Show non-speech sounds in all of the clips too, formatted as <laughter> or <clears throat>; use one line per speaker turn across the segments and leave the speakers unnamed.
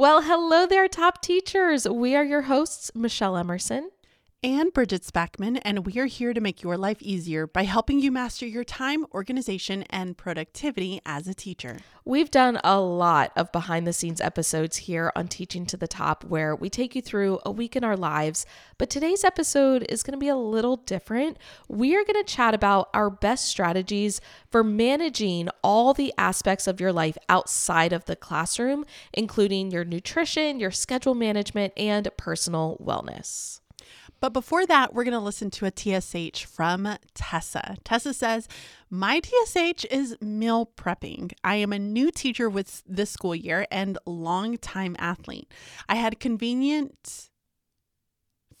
Well, hello there, top teachers. We are your hosts, Michelle Emerson
and Bridget Spackman, and we are here to make your life easier by helping you master your time, organization, and productivity as a teacher.
We've done a lot of behind the scenes episodes here on Teaching to the Top where we take you through a week in our lives, but today's episode is going to be a little different. We are going to chat about our best strategies for managing all the aspects of your life outside of the classroom, including your nutrition, your schedule management, and personal wellness.
But before that, we're going to listen to a TSH from Tessa. Tessa says, My TSH is meal prepping. I am a new teacher with this school year and long-time athlete. I had convenient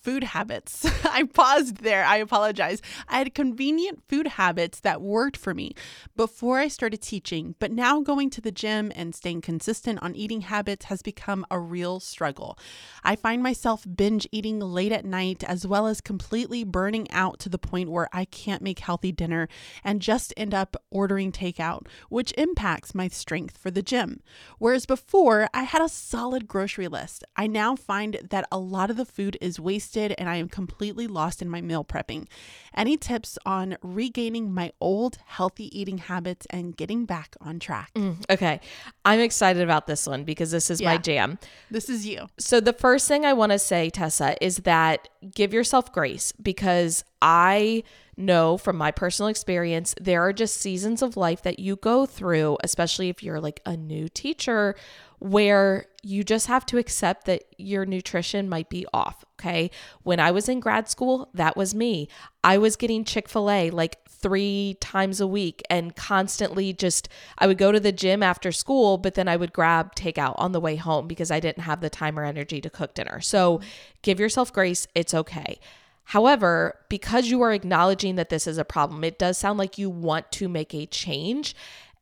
food habits. <laughs> I paused there. I apologize. I had convenient food habits that worked for me before I started teaching, but now going to the gym and staying consistent on eating habits has become a real struggle. I find myself binge eating late at night as well as completely burning out to the point where I can't make healthy dinner and just end up ordering takeout, which impacts my strength for the gym. Whereas before, I had a solid grocery list. I now find that a lot of the food is wasted wasted and I am completely lost in my meal prepping. Any tips on regaining my old healthy eating habits and getting back on track?
Mm, okay. I'm excited about this one because this is yeah, my jam.
This is you.
So, the first thing I want to say, Tessa, is that give yourself grace because I know from my personal experience, there are just seasons of life that you go through, especially if you're like a new teacher, where you just have to accept that your nutrition might be off. Okay. When I was in grad school, that was me. I was getting Chick fil A like three times a week and constantly just, I would go to the gym after school, but then I would grab takeout on the way home because I didn't have the time or energy to cook dinner. So give yourself grace. It's okay. However, because you are acknowledging that this is a problem, it does sound like you want to make a change.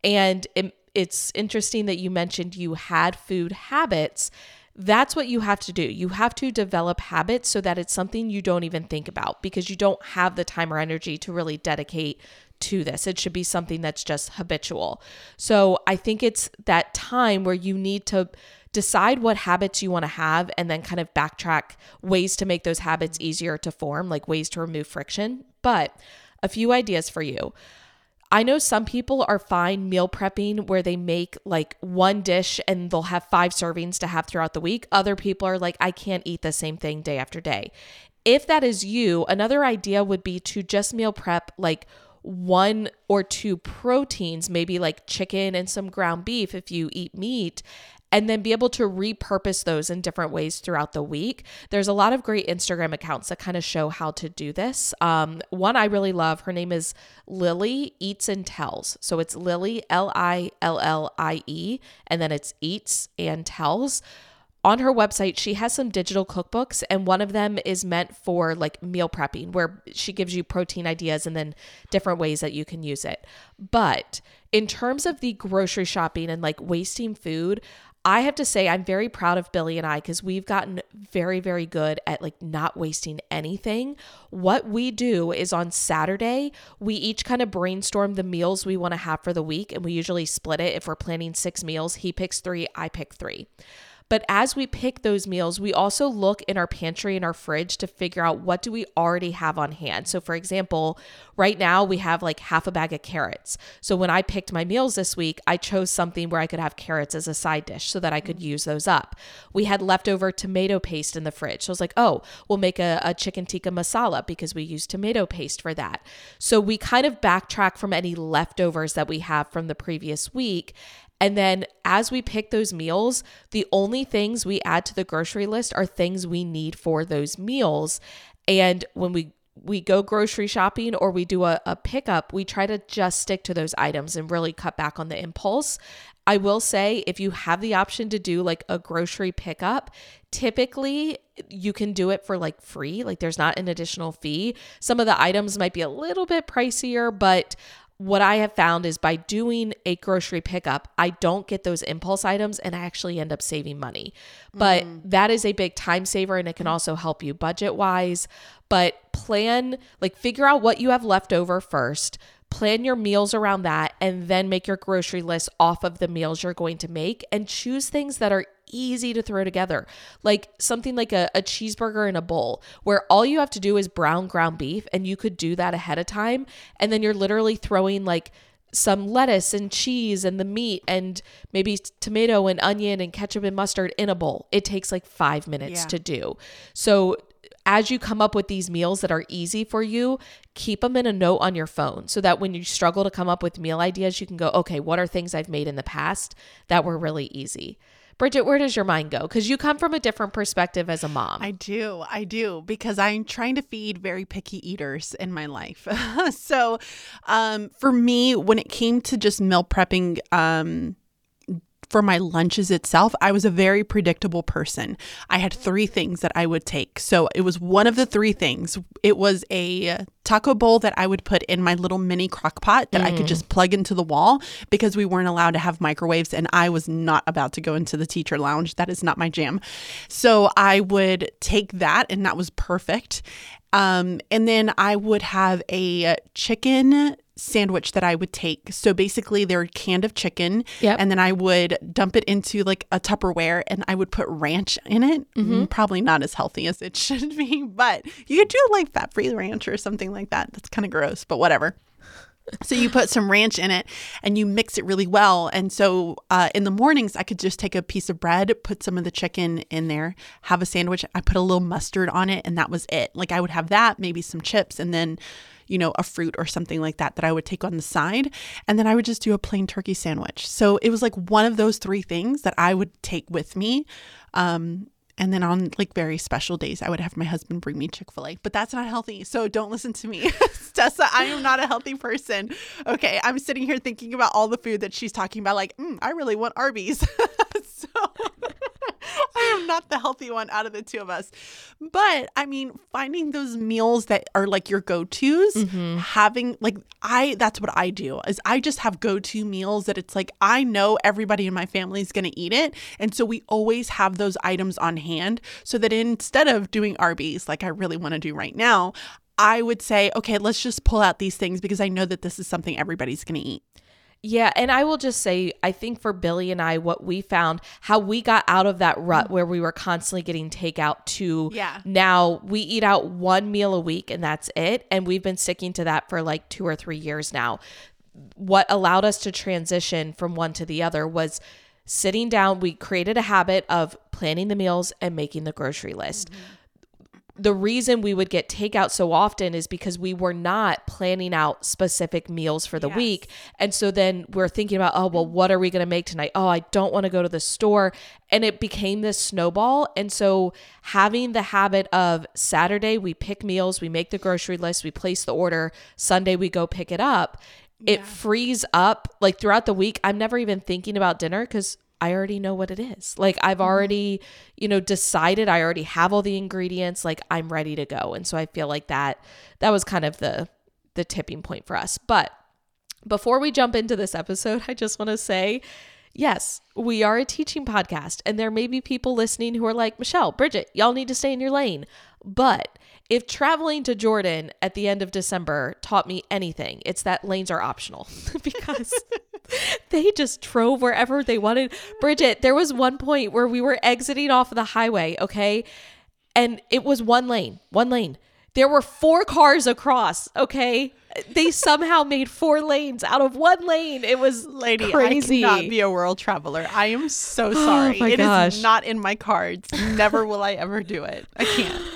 And it, it's interesting that you mentioned you had food habits. That's what you have to do. You have to develop habits so that it's something you don't even think about because you don't have the time or energy to really dedicate to this. It should be something that's just habitual. So I think it's that time where you need to decide what habits you want to have and then kind of backtrack ways to make those habits easier to form, like ways to remove friction. But a few ideas for you. I know some people are fine meal prepping where they make like one dish and they'll have five servings to have throughout the week. Other people are like, I can't eat the same thing day after day. If that is you, another idea would be to just meal prep like one or two proteins, maybe like chicken and some ground beef if you eat meat, and then be able to repurpose those in different ways throughout the week. There's a lot of great Instagram accounts that kind of show how to do this. Um, one I really love, her name is Lillie Eats and Tells. So it's Lillie, L I L L I E, and then it's Eats and Tells on her website, she has some digital cookbooks, and one of them is meant for like meal prepping, where she gives you protein ideas and then different ways that you can use it. But in terms of the grocery shopping and like wasting food, I have to say I'm very proud of Billy and I because we've gotten very, very good at like not wasting anything. What we do is on Saturday, we each kind of brainstorm the meals we want to have for the week, and we usually split it. If we're planning six meals, he picks three, I pick three. But as we pick those meals, we also look in our pantry and our fridge to figure out what do we already have on hand. So for example, right now we have like half a bag of carrots. So when I picked my meals this week, I chose something where I could have carrots as a side dish so that I could use those up. We had leftover tomato paste in the fridge. So I was like, oh, we'll make a, a chicken tikka masala because we use tomato paste for that. So we kind of backtrack from any leftovers that we have from the previous week and then as we pick those meals, the only things we add to the grocery list are things we need for those meals. And when we we go grocery shopping or we do a, a pickup, we try to just stick to those items and really cut back on the impulse. I will say, if you have the option to do like a grocery pickup, typically you can do it for like free. Like there's not an additional fee. Some of the items might be a little bit pricier, but what I have found is by doing a grocery pickup, I don't get those impulse items and I actually end up saving money. But mm. that is a big time saver and it can also help you budget wise. But plan, like, figure out what you have left over first. Plan your meals around that and then make your grocery list off of the meals you're going to make and choose things that are easy to throw together. Like something like a, a cheeseburger in a bowl, where all you have to do is brown ground beef, and you could do that ahead of time. And then you're literally throwing like some lettuce and cheese and the meat and maybe tomato and onion and ketchup and mustard in a bowl. It takes like five minutes
Yeah.
to do. So as you come up with these meals that are easy for you, keep them in a note on your phone so that when you struggle to come up with meal ideas, you can go, okay, what are things I've made in the past that were really easy? Bridget, where does your mind go? Because you come from a different perspective as a mom.
I do. I do because I'm trying to feed very picky eaters in my life. <laughs> so, um, for me, when it came to just meal prepping, um, for my lunches itself, I was a very predictable person. I had three things that I would take. So it was one of the three things. It was a taco bowl that I would put in my little mini crock pot that I could just plug into the wall because we weren't allowed to have microwaves and I was not about to go into the teacher lounge. That is not my jam. So I would take that and that was perfect. Um, and then I would have a chicken sandwich that I would take. So basically, they're canned of chicken,
Yep.
and then I would dump it into like a Tupperware, and I would put ranch in it. Mm, Probably not as healthy as it <laughs> should be, but you could do like fat-free ranch or something like that. That's kind of gross, but whatever. So you put some ranch in it and you mix it really well. And so uh, in the mornings, I could just take a piece of bread, put some of the chicken in there, have a sandwich. I put a little mustard on it, and that was it. Like I would have that, maybe some chips, and then, you know, a fruit or something like that that I would take on the side. And then I would just do a plain turkey sandwich. So it was like one of those three things that I would take with me. Um, and then on like very special days, I would have my husband bring me Chick fil A, but that's not healthy. So don't listen to me. <laughs> Tessa, I am not a healthy person. Okay. I'm sitting here thinking about all the food that she's talking about, like, mm, I really want Arby's. <laughs> so I am not the healthy one out of the two of us. But I mean, finding those meals that are like your go tos, mm-hmm. having like, I, that's what I do is I just have go to meals that it's like, I know everybody in my family is going to eat it. And so we always have those items on hand so that instead of doing Arby's, like I really want to do right now, I would say, okay, let's just pull out these things because I know that this is something everybody's going to eat.
Yeah, and I will just say, I think for Billy and I, what we found, how we got out of that rut mm. where we were constantly getting takeout to
Yeah.
now we eat out one meal a week and that's it. And we've been sticking to that for like two or three years now. What allowed us to transition from one to the other was sitting down. We created a habit of planning the meals and making the grocery list mm-hmm. The reason we would get takeout so often is because we were not planning out specific meals for the
Yes.
week. And so then we're thinking about, oh, well, what are we going to make tonight? Oh, I don't want to go to the store. And it became this snowball. And so having the habit of Saturday, we pick meals, we make the grocery list, we place the order, Sunday, we go pick it up. It frees up like throughout the week. I'm never even thinking about dinner because I already know what it is. Like I've mm-hmm. already, you know, decided I already have all the ingredients, like I'm ready to go. And so I feel like that that was kind of the the tipping point for us. But before we jump into this episode, <laughs> I just want to say Yes, we are a teaching podcast, and there may be people listening who are like, Michelle, Bridget, y'all need to stay in your lane. But if traveling to Jordan at the end of December taught me anything, it's that lanes are optional <laughs> because <laughs> <laughs> they just drove wherever they wanted. Bridget, there was one point where we were exiting off of the highway, okay? And it was one lane, one lane. There were four cars across, okay? They somehow made four lanes out of one lane. It was
Lady,
crazy.
I cannot be a world traveler. I am so <gasps> oh sorry.
Oh
It is
gosh.
not in my cards. Never will I ever do it. I can't. <gasps>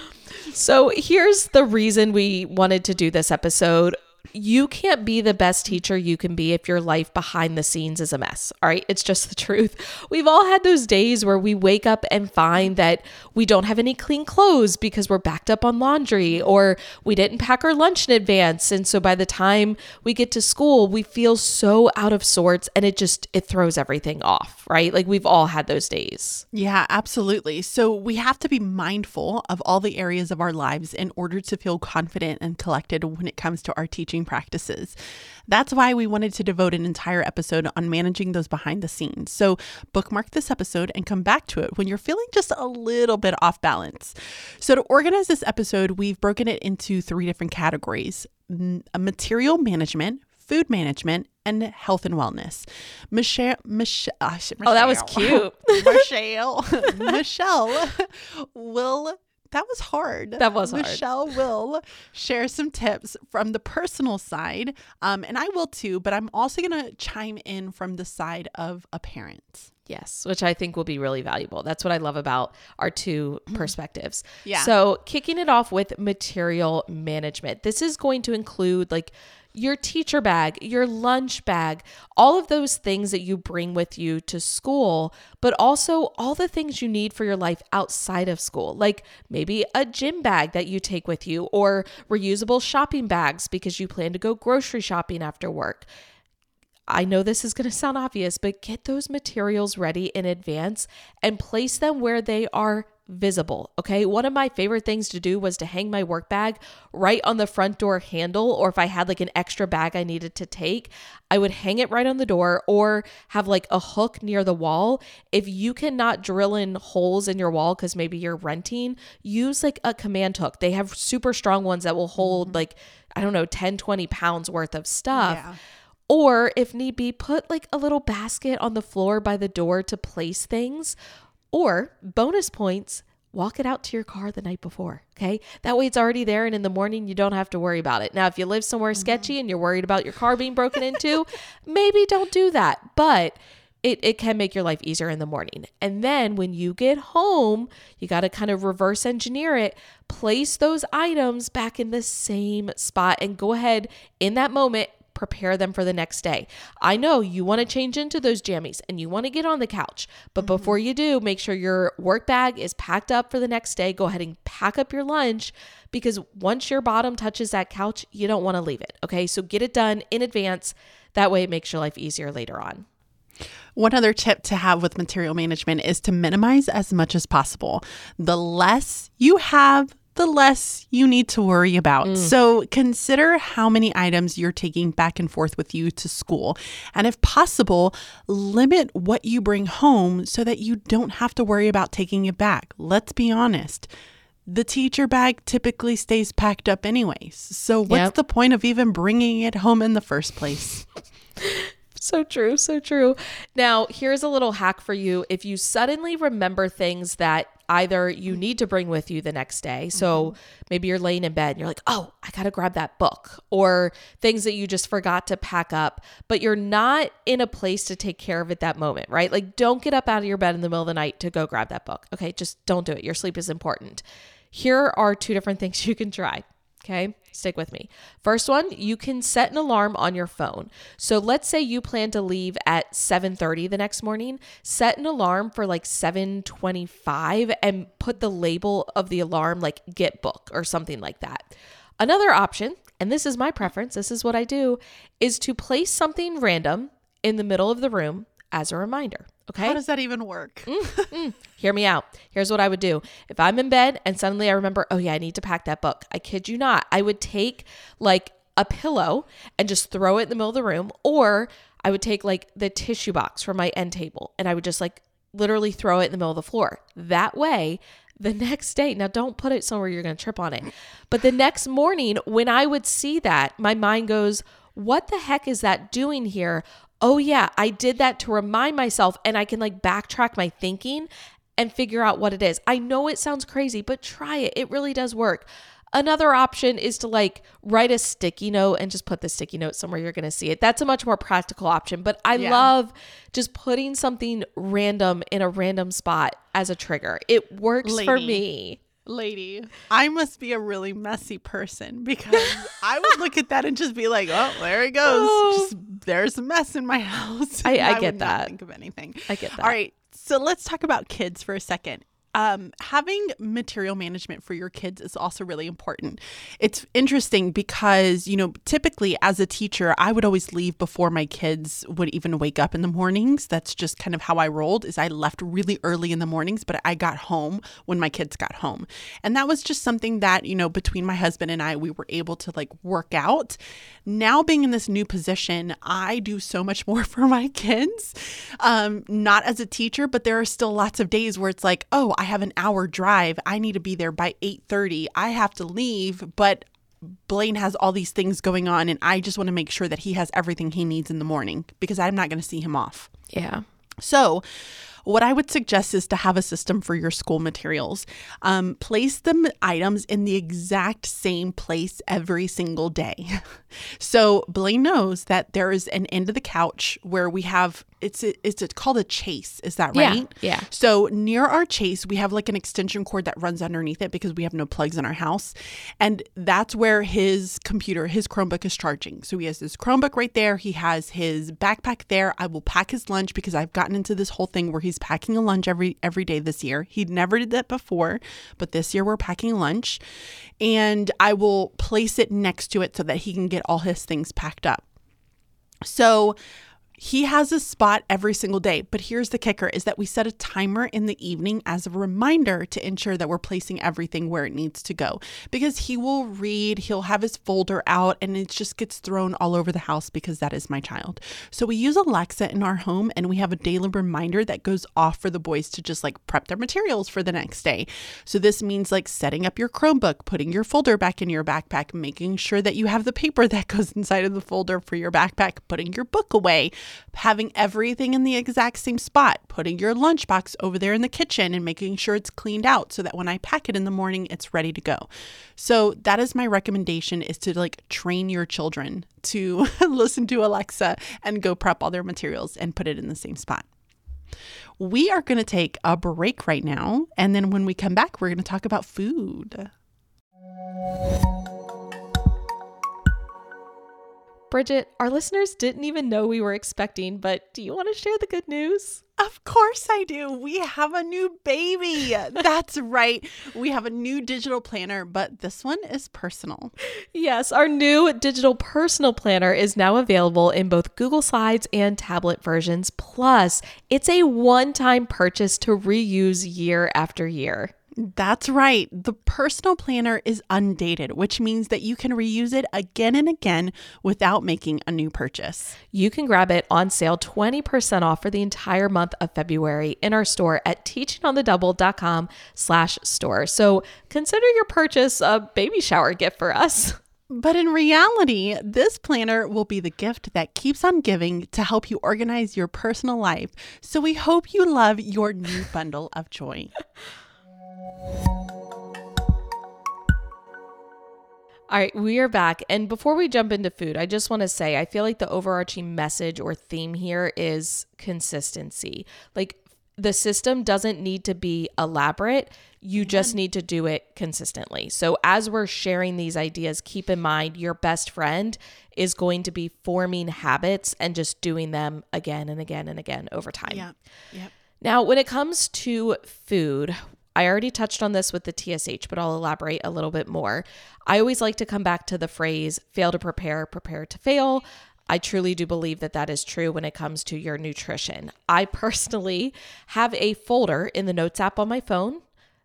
So here's the reason we wanted to do this episode. You can't be the best teacher you can be if your life behind the scenes is a mess. All right. It's just the <laughs> truth. We've all had those days where we wake up and find that we don't have any clean clothes because we're backed up on laundry or we didn't pack our lunch in advance. And so by the time we get to school, we feel so out of sorts and it just, it throws everything off. Right. Like we've all had those days.
Yeah, absolutely. So we have to be mindful of all the areas of our lives in order to feel confident and collected when it comes to our teaching practices. That's why we wanted to devote an entire episode on managing those behind the scenes. So bookmark this episode and come back to it when you're feeling just a little bit off balance. So to organize this episode, we've broken it into three different categories. Material management, food management, and health and wellness. Michelle, Michelle, uh,
oh, that was cute. <laughs>
Michelle, <laughs> <laughs> Michelle will that was hard.
That was hard.
Michelle will share some tips from the personal side, um, and I will too. But I'm also going to chime in from the side of a parent.
Yes, which I think will be really valuable. That's what I love about our two
Mm-hmm.
perspectives.
Yeah.
So, kicking it off with material management. This is going to include like your teacher bag, your lunch bag, all of those things that you bring with you to school, but also all the things you need for your life outside of school, like maybe a gym bag that you take with you or reusable shopping bags because you plan to go grocery shopping after work. I know this is going to sound obvious, but get those materials ready in advance and place them where they are visible. Okay. One of my favorite things to do was to hang my work bag right on the front door handle, or if I had like an extra bag I needed to take, I would hang it right on the door or have like a hook near the wall. If you cannot drill in holes in your wall because maybe you're renting, use like a command hook. They have super strong ones that will hold mm-hmm. like, I don't know, 10, 20 pounds worth of stuff.
Yeah.
Or if need be, put like a little basket on the floor by the door to place things. Or bonus points, walk it out to your car the night before. Okay. That way it's already there. And in the morning, you don't have to worry about it. Now, if you live somewhere mm-hmm. sketchy and you're worried about your car being broken into, <laughs> maybe don't do that. But it, it can make your life easier in the morning. And then when you get home, you got to kind of reverse engineer it, place those items back in the same spot, and go ahead in that moment, prepare them for the next day. I know you want to change into those jammies and you want to get on the couch, but mm-hmm. before you do, make sure your work bag is packed up for the next day. Go ahead and pack up your lunch because once your bottom touches that couch, you don't want to leave it. Okay. So get it done in advance. That way it makes your life easier later on.
One other tip to have with material management is to minimize as much as possible. The less you have, the less you need to worry about. Mm. So consider how many items you're taking back and forth with you to school. And if possible, limit what you bring home so that you don't have to worry about taking it back. Let's be honest. The teacher bag typically stays packed up anyways. So what's
Yep.
the point of even bringing it home in the first place? <laughs>
So true, so true. Now, here's a little hack for you. If you suddenly remember things that either you need to bring with you the next day, so mm-hmm. maybe you're laying in bed and you're like, oh, I got to grab that book, or things that you just forgot to pack up, but you're not in a place to take care of it that moment, right? Like, don't get up out of your bed in the middle of the night to go grab that book. Okay, just don't do it. Your sleep is important. Here are two different <laughs> things you can try. Okay, stick with me. First one, you can set an alarm on your phone. So let's say you plan to leave at 7:30 the next morning, set an alarm for like 7:25 and put the label of the alarm like get book or something like that. Another option, and this is my preference, this is what I do, is to place something random in the middle of the room as a reminder. Okay?
How does that even work? Mm, mm.
Hear me out. Here's what I would do. If I'm in bed and suddenly I remember, oh yeah, I need to pack that book. I kid you not. I would take like a pillow and just throw it in the middle of the room, or I would take like the tissue box from my end table and I would just like literally throw it in the middle of the floor. That way, the <laughs> next day, now don't put it somewhere you're going to trip on it. But the next morning, when I would see that, my mind goes, what the heck is that doing here? Oh, yeah, I did that to remind myself, and I can like backtrack my thinking and figure out what it is. I know it sounds crazy, but try it. It really does work. Another option is to like write a sticky note and just put the sticky note somewhere you're going to see it. That's a much more practical option, but I
Yeah.
love just putting something random in a random spot as a trigger. It works for me.
Lady, I must be a really messy person because <laughs> I would look at that and just be like, "Oh, there he goes.
Oh.
Just there's a mess in my <laughs> house."
I- I
would
get that.
think of anything.
I get that.
All right, so let's talk about kids for a second. Um, having material management for your kids is also really important. It's interesting because, you know, typically as a teacher, I would always leave before my kids would even wake up in the mornings. That's just kind of how I rolled is I left really early in the mornings, but I got home when my kids got home. And that was just something that, you know, between my husband and I, we were able to like work out. Now being in this new position, I do so much <laughs> more for my kids. Um, not as a teacher, but there are still lots of days where it's like, oh, I have an hour drive. I need to be there by 8:30. I have to leave, but Blaine has all these things going on, and I just want to make sure that he has everything he needs in the morning because I'm not going to see him off.
Yeah.
So, what I would suggest is to have a system for your school materials. Um, place the items in the exact same place every single day. <laughs> so Blaine knows that there is an end of the couch where we have it's it's called a chase. Is that right?
Yeah. yeah.
So near our chase, we have like an extension cord that runs underneath it because we have no plugs in our house, and that's where his computer, his Chromebook, is charging. So he has his Chromebook right there. He has his backpack there. I will pack his lunch because I've gotten into this whole thing where he's packing a lunch every every day this year. He'd never did that before, but this year we're packing lunch, and I will place it next to it so that he can get all his things packed up. So he has a spot every single day, but here's the kicker is that we set a timer in the evening as a reminder to ensure that we're placing everything where it needs to go. Because he will read, he'll have his folder out, and it just gets thrown all over the house because that is my child. So we use Alexa in our home and we have a daily reminder that goes off for the boys to just like prep their materials for the next day. So this means like setting up your Chromebook, putting your folder back in your backpack, making sure that you have the paper that goes <laughs> inside of the folder for your backpack, putting your book away having everything in the exact same spot, putting your lunchbox over there in the kitchen and making sure it's cleaned out so that when I pack it in the morning, it's ready to go. So that is my recommendation is to like train your children to <laughs> listen to Alexa and go prep all their materials and put it in the same spot. We are going to take a break right now. And then when we come back, we're going to talk about food.
Bridget, our listeners didn't even know we were expecting, but do you want to share the good news?
Of course I do. We have a new baby. <laughs> That's right. We have a new digital planner, but this one is personal.
Yes, our new digital personal planner is now available in both Google Slides and tablet versions. Plus, it's a one time purchase to reuse year after year.
That's right. The personal planner is undated, which means that you can reuse it again and again without making a new purchase.
You can grab it on sale 20% off for the entire month of February in our store at teachingonthedouble.com slash store. So consider your purchase a baby shower gift for us. <laughs>
But in reality, this planner will be the gift that keeps on giving to help you organize your personal life. So we hope you love your new bundle of joy. <laughs>
All right, we are back. And before we jump into food, I just want to say I feel like the overarching message or theme here is consistency. Like the system doesn't need to be elaborate, you just mm-hmm. need to do it consistently. So, as we're sharing these ideas, keep in mind your best friend is going to be forming habits and just doing them again and again and again over time.
Yeah. Yep.
Now, when it comes to food, I already touched on this with the TSH, but I'll elaborate a little bit more. I always like to come back to the phrase fail to prepare, prepare to fail. I truly do believe that that is true when it comes to your nutrition. I personally have a folder in the Notes app on my phone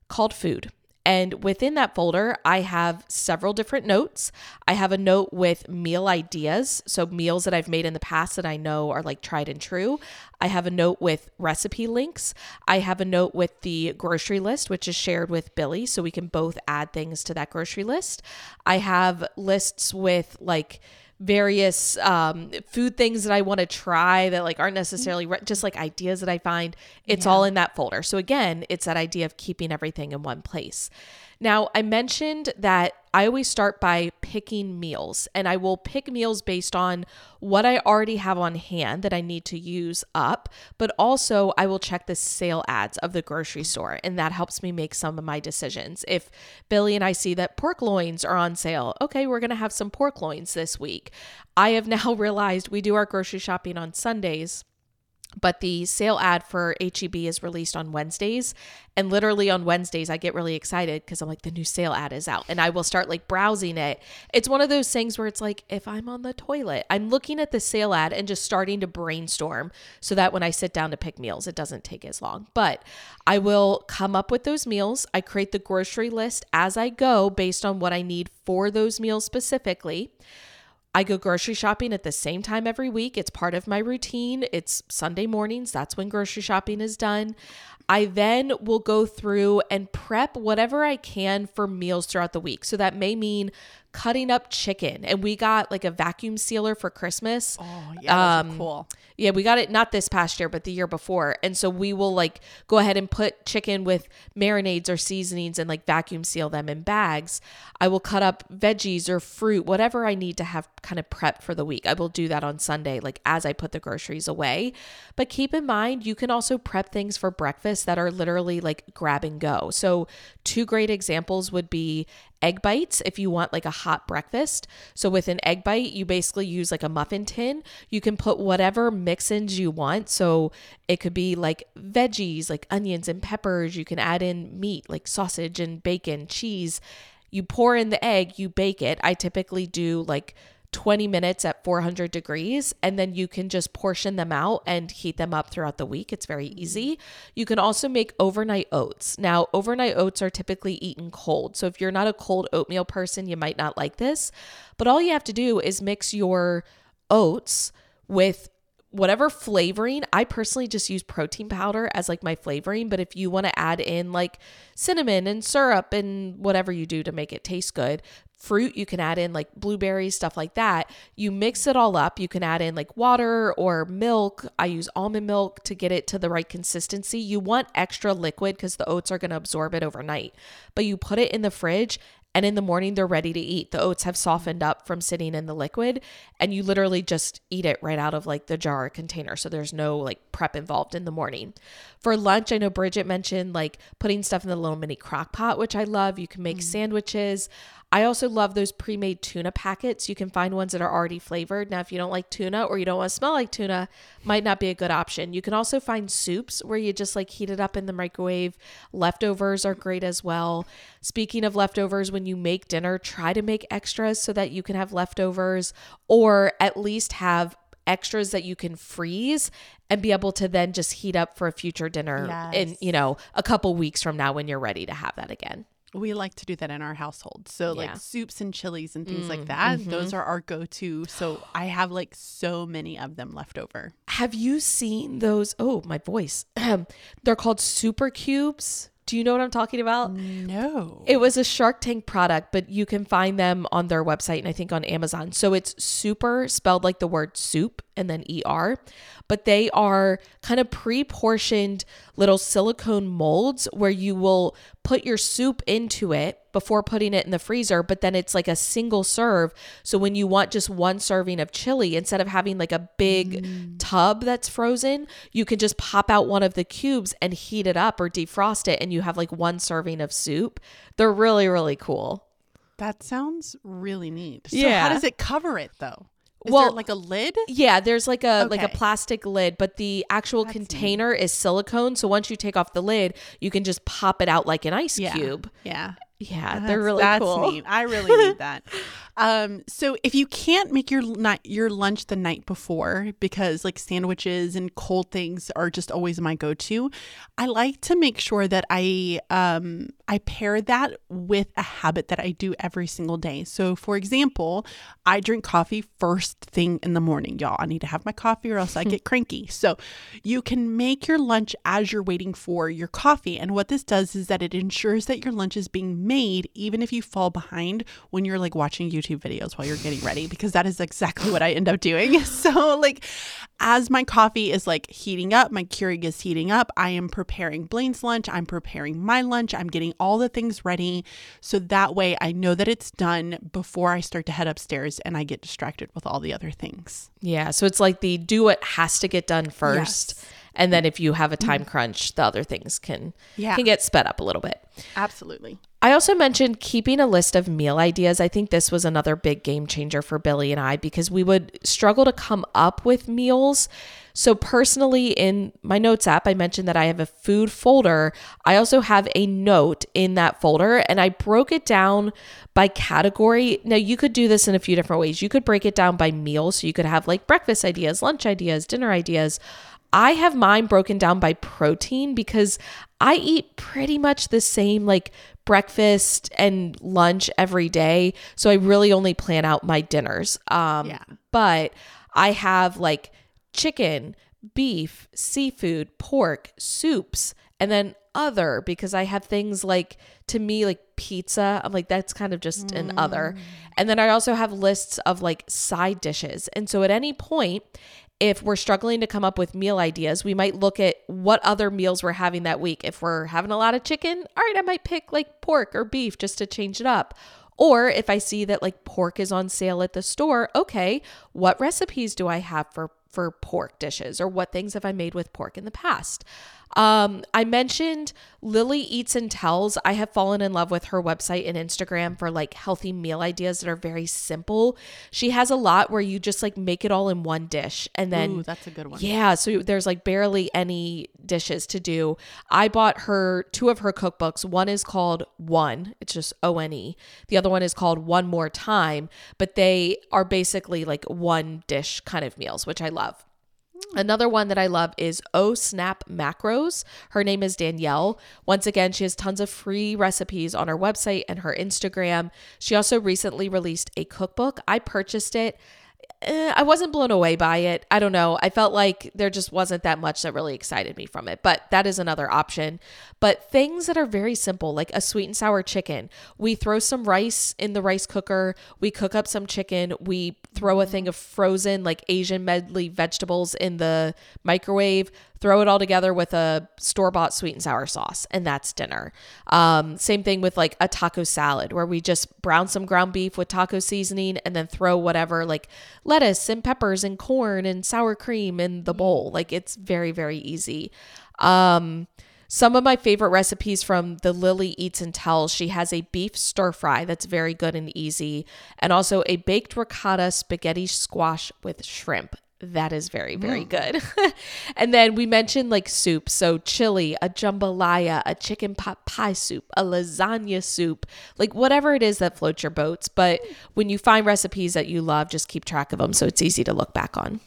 called food. And within that folder, I have several different notes. I have a note with meal ideas, so meals that I've made in the past that I know are like tried and true. I have a note with recipe links. I have a note with the grocery list, which is shared with Billy, so we can both add things to that grocery list. I have lists with like, various um, food things that I want to try that like aren't necessarily re- just like ideas that I find. It's yeah. all in that folder. So again, it's that idea of keeping everything in one place. Now, I mentioned that I always start by picking meals, and I will pick meals based on what I already have on hand that I need to use up, but also I will check the sale ads of the grocery store, and that helps me make some of my decisions. If Billy and I see that pork loins are on sale, okay, we're gonna have some pork loins this week. I have <laughs> now realized we do our grocery shopping on Sundays but the sale ad for HEB is released on Wednesdays. And literally on Wednesdays, I get really excited because I'm like, the new sale ad is out. And I will start like browsing it. It's one of those things where it's like, if I'm on the toilet, I'm looking at the sale ad and just starting to brainstorm so that when I sit down to pick meals, it doesn't take as long. But I will come up with those meals. I create the grocery list as I go based on what I need for those meals specifically. I go grocery shopping at the same time every week. It's part of my routine. It's Sunday mornings. That's when grocery shopping is done. I then will go through and prep whatever I can for meals throughout the week. So that may mean cutting up chicken. And we got like a vacuum sealer for Christmas.
Oh, yeah,
Um,
cool.
Yeah, we got it not this past year, but the year before. And so we will like go ahead and put chicken with marinades or seasonings and like vacuum seal them in bags. I will cut up veggies or fruit, whatever I need to have kind of prepped for the week. I will do that on Sunday, like as I put the groceries away. But keep in mind, you can also prep things for breakfast that are literally like grab and go. So, two great examples would be egg bites if you want like a hot breakfast. So with an egg bite, you basically use like a muffin tin. You can put whatever mix-ins you want. So it could be like veggies, like onions and peppers. You can add in meat, like sausage and bacon, cheese. You pour in the egg, you bake it. I typically do like 20 minutes at 400 degrees and then you can just portion them out and heat them up throughout the week. It's very mm-hmm. easy. You can also make overnight oats. Now, overnight oats are typically eaten cold. So if you're not a cold oatmeal person, you might not like this. But all you have to do is mix your oats with whatever flavoring i personally just use protein powder as like my flavoring but if you want to add in like cinnamon and syrup and whatever you do to make it taste good fruit you can add in like blueberries stuff like that you mix it all up you can add in like water or milk i use almond milk to get it to the right consistency you want extra liquid because the oats are going to absorb it overnight but you put it in the fridge and in the morning they're ready to eat. The oats have softened up from sitting in the liquid and you literally just eat it right out of like the jar or container. So there's no like prep involved in the morning. For lunch, I know Bridget mentioned like putting stuff in the little mini crock pot, which I love. You can make mm. sandwiches. I also love those pre-made tuna packets. You can find ones that are already flavored. Now, if you don't like tuna or you don't want to smell like tuna, might not be a good option. You can also find soups where you just like heat it up in the microwave. Leftovers are great as well. Speaking of leftovers, when you make dinner, try to make extras so that you can have leftovers or at least have extras that you can freeze and be able to then just heat up for a future dinner in, you know, a couple weeks from now when you're ready to have that again.
We like to do that in our household. So like
Yeah. Mm,
soups and chilies and things like that.
mm-hmm.
Those are our go-to. So I have like so many of them left over.
Have you seen those? Oh, my voice. <clears throat> They're called Souper Cubes. Do you know what I'm talking about?
No.
It was a Shark Tank product, but you can find them on their website and I think on Amazon. So it's super spelled like the word soup and then ER, but they are kind of pre portioned little silicone molds where you will put your soup into it before putting it in the freezer, but then it's like a single serve. So when you want just one serving of chili, instead of having like a big tub that's frozen, you can just pop out one of the cubes and heat it up or defrost it, and you have like one serving of soup. They're really, really cool.
that sounds really neat. So
Yeah.
how does it cover it though? Is
Well-
like a lid?
Yeah, there's like a like a plastic lid, but the actual
That's neat.
container is silicone. So once you take off the lid, you can just pop it out like an ice
Yeah.
cube.
Yeah.
Yeah,
That's-
they're really
that's
cool.
neat. I really need <laughs> that. Um, so if you can't make your night your lunch the night before because like sandwiches and cold things are just always my go-to, I like to make sure that I um I pair that with a habit that I do every single day. So for example, I drink coffee first thing in the morning, y'all. I need to have my coffee or else I <laughs> get cranky. So you can make your lunch as you're waiting for your coffee. And what this does is that it ensures that your lunch is being made even if you fall behind when you're like watching YouTube videos while you're getting ready because that is exactly what I end up doing. <laughs> So like as my coffee is like heating up, my Keurig is heating up, I am preparing Blaine's lunch, I'm preparing my lunch, I'm getting all the things ready so that way I know that it's done before I start to head upstairs and I get distracted with all the other things.
Yeah, so it's like the do what has to get done first,
Yes.
and then if you have a time crunch, the other things can
Yeah.
can get sped up a little bit.
Absolutely.
I also mentioned keeping a list of meal ideas. I think this was another big game changer for Billy and I because we would struggle to come up with meals. So, personally, in my notes app, I mentioned that I have a food folder. I also have a note in that folder and I broke it down by category. Now, you could do this in a few different ways. You could break it down by meal. So, you could have like breakfast ideas, lunch ideas, dinner ideas. I have mine broken down by protein because I eat pretty much the same like breakfast and lunch every day. So I really only plan out my dinners. Um
Yeah.
but I have like chicken, beef, seafood, pork, soups, and then other because I have things like to me like pizza. I'm like that's kind of just an other. And then I also have lists of like side dishes. And so at any point if we're struggling to come up with meal ideas, we might look at what other meals we're having that week. If we're having a lot of chicken, all right, I might pick like pork or beef just to change it up. Or if I see that like pork is on sale at the store, okay, what recipes do I have for for pork dishes or what things have I made with pork in the past? Um, I mentioned Lillie Eats and Tells. I have fallen in love with her website and Instagram for like healthy meal ideas that are very simple. She has a lot where you just like make it all in one dish and then
Ooh, that's a good one.
yeah, so there's like barely any dishes to do. I bought her two of her cookbooks. One is called One, it's just O N E. The other one is called One More Time, but they are basically like one dish kind of meals, which I love. Another one that I love is Oh Snap Macros. Her name is Danielle. Once again, she has tons of free recipes on her website and her Instagram. She also recently released a cookbook. I purchased it eh, I wasn't blown away by it. I don't know. I felt like there just wasn't that much that really excited me from it, but that is another option. But things that are very simple, like a sweet and sour chicken. We throw some rice in the rice cooker, we cook up some chicken, we throw a thing of frozen, like Asian medley vegetables in the microwave, throw it all together with a store bought sweet and sour sauce, and that's dinner. Um, same thing with like a taco salad where we just brown some ground beef with taco seasoning and then throw whatever like lettuce and peppers and corn and sour cream in the bowl. Like it's very, very easy. Um, some of my favorite recipes from the Lillie Eats and Tells, she has a beef stir fry that's very good and easy, and also a baked ricotta spaghetti squash with shrimp. That is very, very good. <laughs> and then we mentioned like soup. So chili, a jambalaya, a chicken pot pie soup, a lasagna soup, like whatever it is that floats your boats. But when you find recipes that you love, just keep track of them so it's easy to look back on.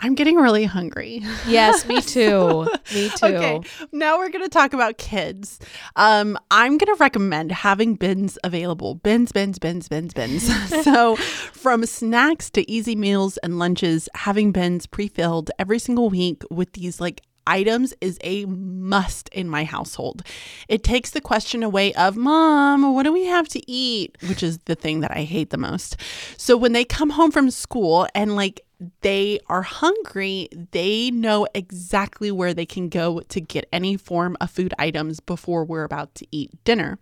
I'm getting really hungry.
Yes, me <laughs> too. me too.
Okay, now we're going to talk about kids. Um, I'm going to recommend having bins available. Bins, bins, bins, bins, bins. <laughs> so, from snacks to easy meals and lunches, having bins pre-filled every single week with these like items is a must in my household. It takes the question away of, Mom, what do we have to eat? Which is the thing that I hate the most. So when they come home from school and like they are hungry, they know exactly where they can go to get any form of food items before we're about to eat dinner.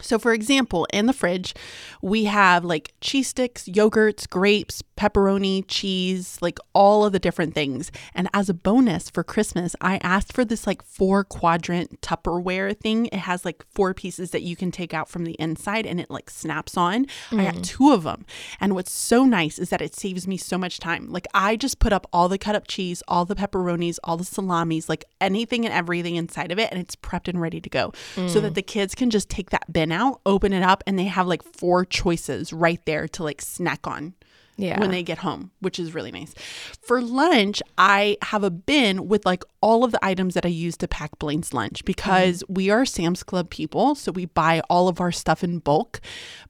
So, for example, in the fridge, we have like cheese sticks, yogurts, grapes, pepperoni, cheese, like all of the different things. And as a bonus for Christmas, I asked for this like four quadrant Tupperware thing. It has like four pieces that you can take out from the inside and it like snaps on. I got mm. two of them. And what's so nice is that it saves me so much time. Like, I just put up all the cut up cheese, all the pepperonis, all the salamis, like anything and everything inside of it, and it's prepped and ready to go so that mm. the kids can just take that bin out, open it up, and they have like four choices right there to like snack on
Yeah.
when they get home, which is really nice. For lunch, I have a bin with like all of the items that I use to pack Blaine's lunch because mm-hmm. we are Sam's Club people. So we buy all of our stuff in bulk.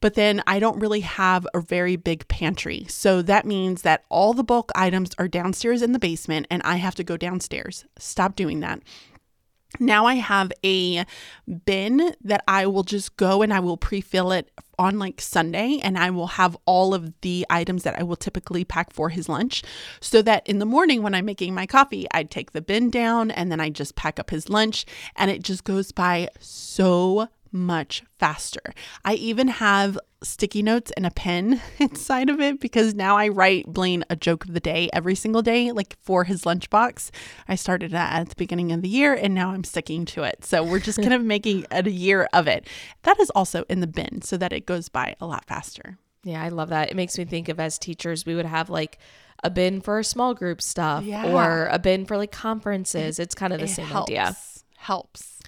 But then I don't really have a very big pantry. So that means that all the bulk items are downstairs in the basement and I have to go downstairs. Stop doing that. Now I have a bin that I will just go and I will pre-fill it on like Sunday and I will have all of the items that I will typically pack for his lunch so that in the morning when I'm making my coffee, I take the bin down and then I just pack up his lunch and it just goes by so much faster. I even have sticky notes and a pen <laughs> inside of it because now I write Blaine a joke of the day every single day, like for his lunchbox. I started that at the beginning of the year and now I'm sticking to it. So we're just <laughs> kind of making a year of it. That is also in the bin so that it goes by a lot faster.
Yeah, I love that. It makes me think of as teachers, we would have like a bin for small group stuff
Yeah.
or a bin for like conferences. It's kind of the same
helps.
idea.
Helps.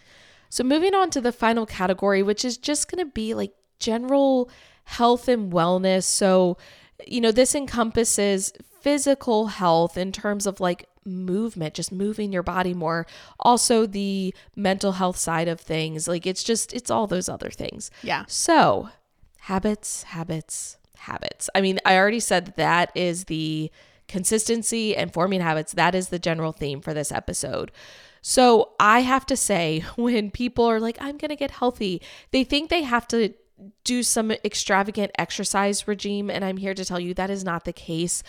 So, moving on to the final category, which is just going to be like general health and wellness. So, you know, this encompasses physical health in terms of like movement, just moving your body more. Also, the mental health side of things. Like, it's just, it's all those other things.
Yeah.
So, habits, habits, habits. I mean, I already said that, that is the consistency and forming habits. That is the general theme for this episode. So I have to say, <laughs> when people are like, I'm going to get healthy, they think they have to do some extravagant exercise regime. And I'm here to tell you that is not the case.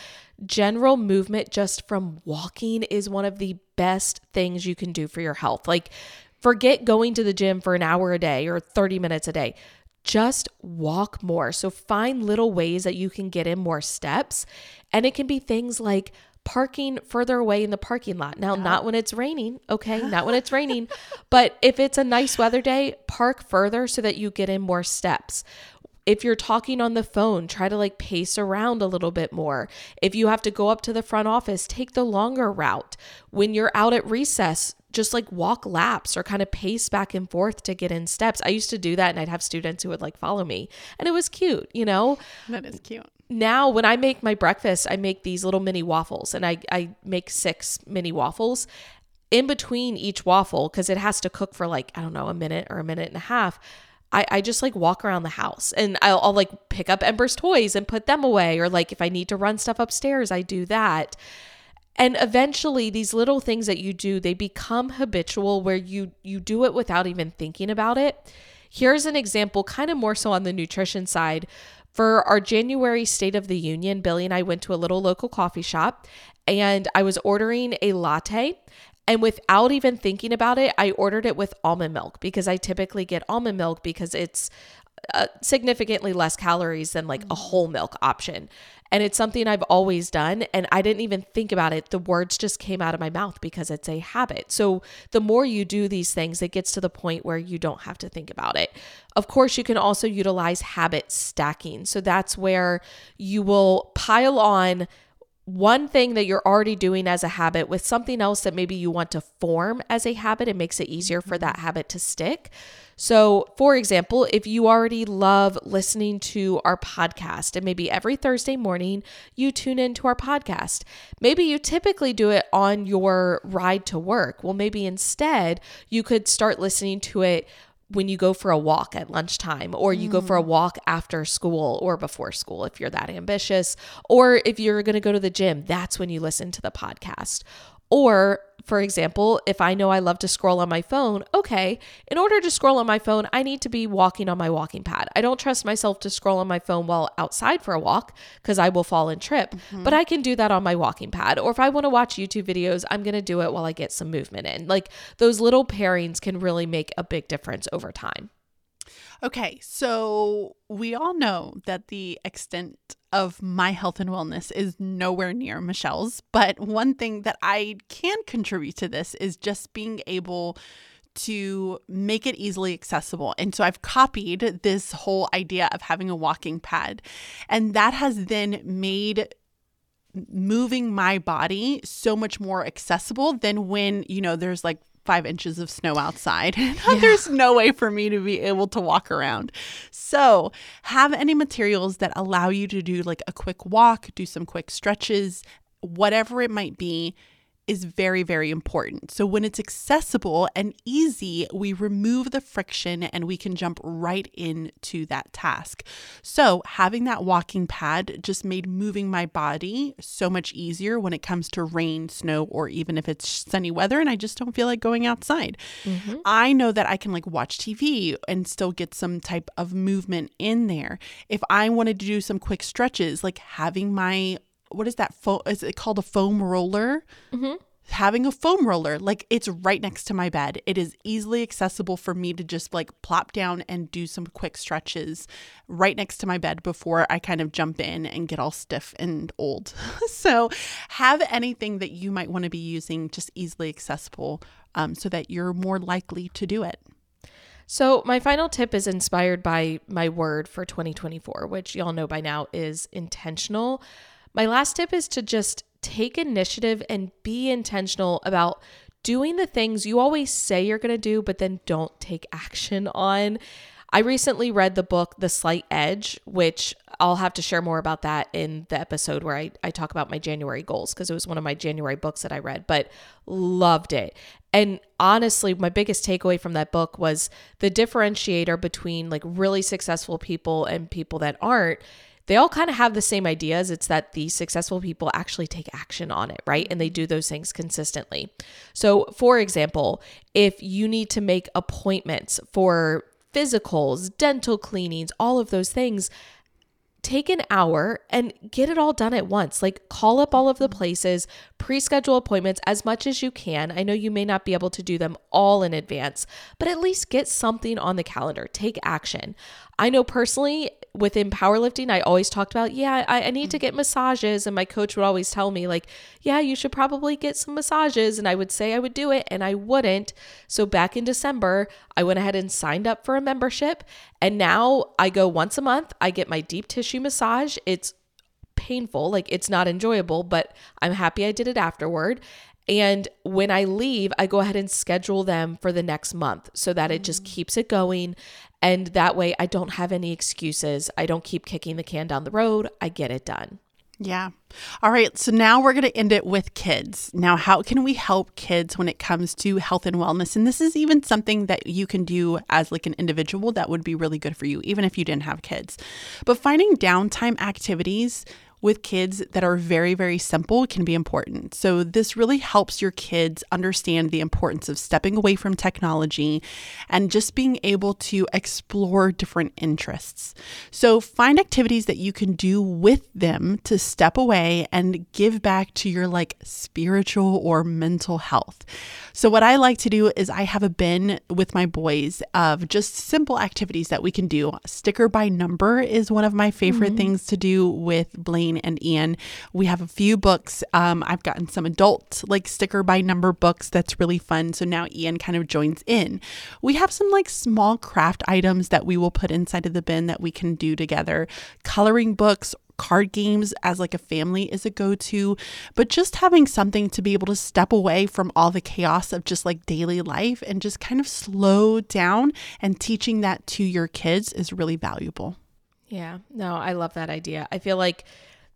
General movement just from walking is one of the best things you can do for your health. Like, forget going to the gym for an hour a day or 30 minutes a day. Just walk more. So, find little ways that you can get in more steps. And it can be things like, parking further away in the parking lot. Now, not when it's raining, okay? Not when it's raining, <laughs> but if it's a nice weather day, park further so that you get in more steps. If you're talking on the phone, try to like pace around a little bit more. If you have to go up to the front office, take the longer route. When you're out at recess, just like walk laps or kind of pace back and forth to get in steps. I used to do that and I'd have students who would like follow me and it was cute, you know?
That is cute
now when I make my breakfast, I make these little mini waffles and I, I make six mini waffles. In between each waffle, because it has to cook for like, I don't know, a minute or a minute and a half. I, I just like walk around the house and I'll, I'll like pick up Ember's toys and put them away. Or like if I need to run stuff upstairs, I do that. And eventually these little things that you do, they become habitual where you you do it without even thinking about it. Here's an example, kind of more so on the nutrition side. For our January State of the Union, Billy and I went to a little local coffee shop and I was ordering a latte. And without even thinking about it, I ordered it with almond milk because I typically get almond milk because it's uh, significantly less calories than like a whole milk option. And it's something I've always done. And I didn't even think about it. The words just came out of my mouth because it's a habit. So the more you do these things, it gets to the point where you don't have to think about it. Of course, you can also utilize habit stacking. So that's where you will pile on one thing that you're already doing as a habit with something else that maybe you want to form as a habit, it makes it easier for that mm-hmm. habit to stick. So, for example, if you already love listening to our podcast and maybe every Thursday morning you tune into our podcast, maybe you typically do it on your ride to work. Well, maybe instead you could start listening to it when you go for a walk at lunchtime or you mm. go for a mm. walk after school or before school if you're that ambitious or if you're going to go to the gym that's when you listen to the podcast or for example, if I know I love to scroll on my phone, okay, in order to scroll on my phone, I need to be walking on my walking pad. I don't trust myself to scroll on my phone while outside for a walk because I will fall and trip, mm-hmm. but I can do that on my walking pad. Or if I want to watch YouTube videos, I'm going to do it while I get some movement in. Like those little pairings can really make a big difference over time.
Okay, so we all know that the extent of my health and wellness is nowhere near Michelle's, but one thing that I can contribute to this is just being able to make it easily accessible. And so I've copied this whole idea of having a walking pad, and that has then made moving my body so much more accessible than when, you know, there's like five inches of snow outside. <laughs> Yeah. There's no way for me to be able to walk around. So, have any materials that allow you to do like a quick walk, do some quick stretches, whatever it might be is very, very important. So, when it's accessible and easy, we remove the friction and we can jump right into that task. So, having that walking pad just made moving my body so much easier when it comes to rain, snow, or even if it's sunny weather and I just don't feel like going outside. Mm-hmm. I know that I can like watch TV and still get some type of movement in there. If I wanted to do some quick stretches, like having my what is that foam? Is it called a foam roller? Mm-hmm. Having a foam roller, like it's right next to my bed. It is easily accessible for me to just like plop down and do some quick stretches right next to my bed before I kind of jump in and get all stiff and old. <laughs> so, have anything that you might want to be using just easily accessible um, so that you're more likely to do it.
So, my final tip is inspired by my word for 2024, which y'all know by now is intentional. My last tip is to just take initiative and be intentional about doing the things you always say you're going to do, but then don't take action on. I recently read the book The Slight Edge, which I'll have to share more about that in the episode where I, I talk about my January goals because it was one of my January books that I read, but loved it. And honestly, my biggest takeaway from that book was the differentiator between like really successful people and people that aren't they all kind of have the same ideas. It's that the successful people actually take action on it, right? And they mm-hmm. do those things consistently. So, for example, if you need to make appointments for physicals, dental cleanings, all of those things, take an hour and get it all done at once. Like call up all of the mm-hmm. places, pre schedule appointments as much as you can. I know you may not be able to do them all in advance, but at least get something on the calendar. Take action. I know personally, within powerlifting, I always talked about, yeah, I, I, need to get massages. And my coach would always tell me, like, yeah, you should probably get some massages. And I would say I would do it and I wouldn't. So back in December, I went ahead and signed up for a membership. And now I go once a month. I get my deep tissue massage. It's painful, like, it's not enjoyable, but I'm happy I did it afterward. And when I leave, I go ahead and schedule them for the next month so that it just mm. keeps it going. And that way I don't have any excuses. I don't keep kicking the can down the road. I get it done.
Yeah. All right. So now we're going to end it with kids. Now, how can we help kids when it comes to health and wellness? And this is even something that you can do as like an individual that would be really good for you, even if you didn't have kids. But finding downtime activities with kids that are very, very simple can be important. So, this really helps your kids understand the importance of stepping away from technology and just being able to explore different interests. So, find activities that you can do with them to step away and give back to your like spiritual or mental health. So, what I like to do is I have a bin with my boys of just simple activities that we can do. Sticker by number is one of my favorite mm-hmm. things to do with Blaine and Ian. We have a few books. Um, I've gotten some adult like sticker by number books that's really fun. So now Ian kind of joins in. We have some like small craft items that we will put inside of the bin that we can do together. Coloring books card games as like a family is a go-to but just having something to be able to step away from all the chaos of just like daily life and just kind of slow down and teaching that to your kids is really valuable
yeah no i love that idea i feel like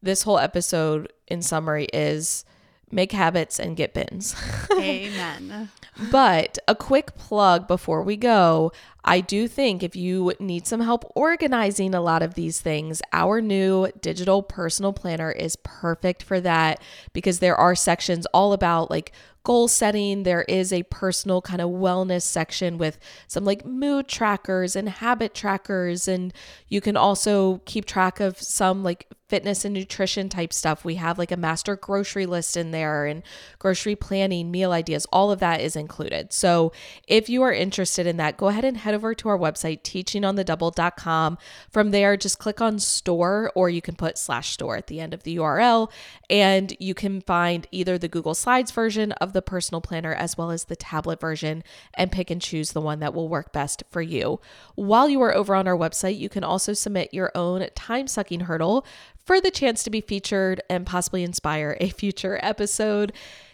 this whole episode in summary is make habits and get bins. <laughs>
Amen.
But a quick plug before we go I do think if you need some help organizing a lot of these things, our new digital personal planner is perfect for that because there are sections all about like goal setting. There is a personal kind of wellness section with some like mood trackers and habit trackers. And you can also keep track of some like fitness and nutrition type stuff. We have like a master grocery list in there and grocery planning, meal ideas, all of that is included. So if you are interested in that, go ahead and head over to our website, teachingonthedouble.com. From there, just click on store or you can put slash store at the end of the URL and you can find either the Google Slides version of the personal planner as well as the tablet version and pick and choose the one that will work best for you. While you are over on our website, you can also submit your own time sucking hurdle for the chance to be featured and possibly inspire a future episode.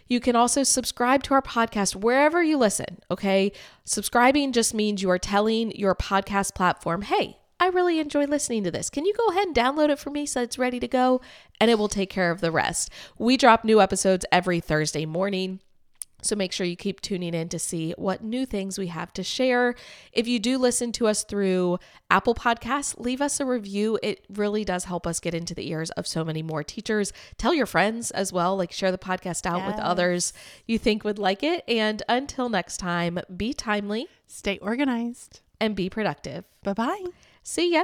You can also subscribe to our podcast wherever you listen, okay? Subscribing just means you are telling your podcast platform, hey, I really enjoy listening to this. Can you go ahead and download it for me so it's ready to go? And it will take care of the rest. We drop new episodes every Thursday morning. So make sure you keep tuning in to see what new things we have to share. If you do listen to us through Apple Podcasts, leave us a review. It really does help us get into the ears of so many more teachers. Tell your friends as well, like share the podcast out yes. with others you think would like it. And until next time, be timely,
stay organized,
and be productive.
Bye bye.
See ya.